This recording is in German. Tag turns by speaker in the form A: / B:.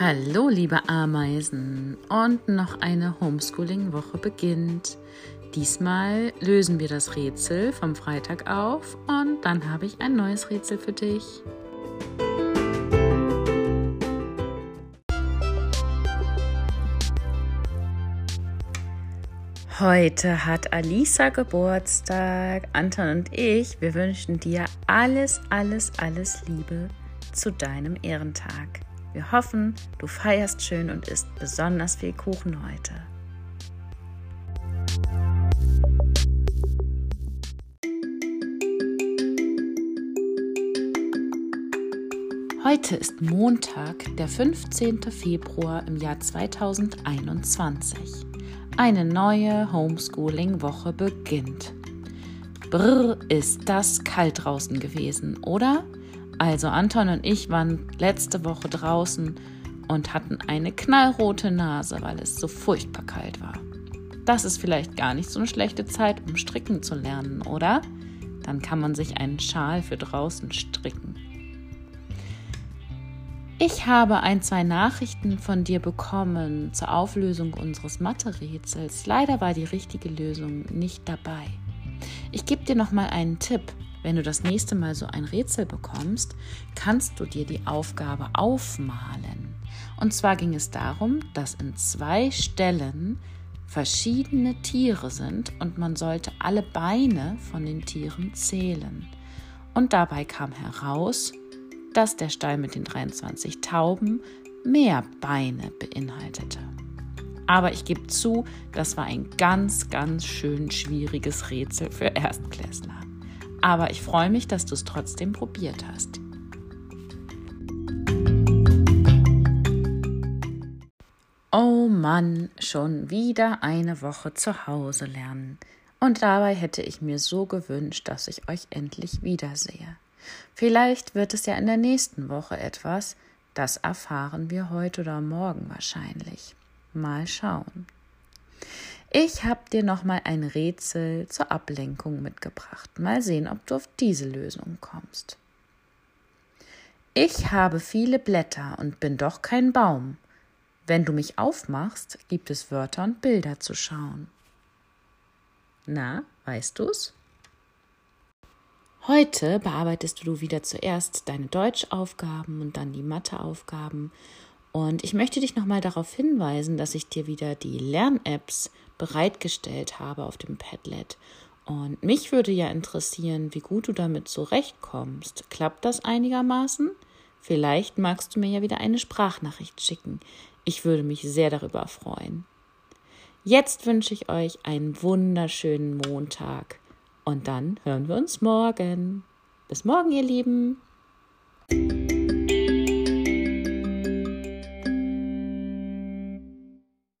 A: Hallo, liebe Ameisen. Und noch eine Homeschooling-Woche beginnt. Diesmal lösen wir das Rätsel vom Freitag auf und dann habe ich ein neues Rätsel für dich. Heute hat Alisa Geburtstag. Anton und ich, wir wünschen dir alles, alles, alles Liebe zu deinem Ehrentag. Wir hoffen, du feierst schön und isst besonders viel Kuchen heute. Heute ist Montag, der 15. Februar im Jahr 2021. Eine neue Homeschooling-Woche beginnt. Brr, ist das kalt draußen gewesen, oder? Also Anton und ich waren letzte Woche draußen und hatten eine knallrote Nase, weil es so furchtbar kalt war. Das ist vielleicht gar nicht so eine schlechte Zeit, um stricken zu lernen, oder? Dann kann man sich einen Schal für draußen stricken. Ich habe ein, zwei Nachrichten von dir bekommen zur Auflösung unseres Mathe-Rätsels. Leider war die richtige Lösung nicht dabei. Ich gebe dir noch mal einen Tipp. Wenn du das nächste Mal so ein Rätsel bekommst, kannst du dir die Aufgabe aufmalen. Und zwar ging es darum, dass in zwei Stellen verschiedene Tiere sind und man sollte alle Beine von den Tieren zählen. Und dabei kam heraus, dass der Stall mit den 23 Tauben mehr Beine beinhaltete. Aber ich gebe zu, das war ein ganz, ganz schön schwieriges Rätsel für Erstklässler. Aber ich freue mich, dass du es trotzdem probiert hast. Oh Mann, schon wieder eine Woche zu Hause lernen. Und dabei hätte ich mir so gewünscht, dass ich euch endlich wiedersehe. Vielleicht wird es ja in der nächsten Woche etwas, das erfahren wir heute oder morgen wahrscheinlich. Mal schauen. Ich habe dir noch mal ein Rätsel zur Ablenkung mitgebracht. Mal sehen, ob du auf diese Lösung kommst. Ich habe viele Blätter und bin doch kein Baum. Wenn du mich aufmachst, gibt es Wörter und Bilder zu schauen. Na, weißt du's? Heute bearbeitest du wieder zuerst deine Deutschaufgaben und dann die Matheaufgaben und ich möchte dich nochmal darauf hinweisen, dass ich dir wieder die Lern-Apps bereitgestellt habe auf dem Padlet. Und mich würde ja interessieren, wie gut du damit zurechtkommst. Klappt das einigermaßen? Vielleicht magst du mir ja wieder eine Sprachnachricht schicken. Ich würde mich sehr darüber freuen. Jetzt wünsche ich euch einen wunderschönen Montag und dann hören wir uns morgen. Bis morgen, ihr Lieben.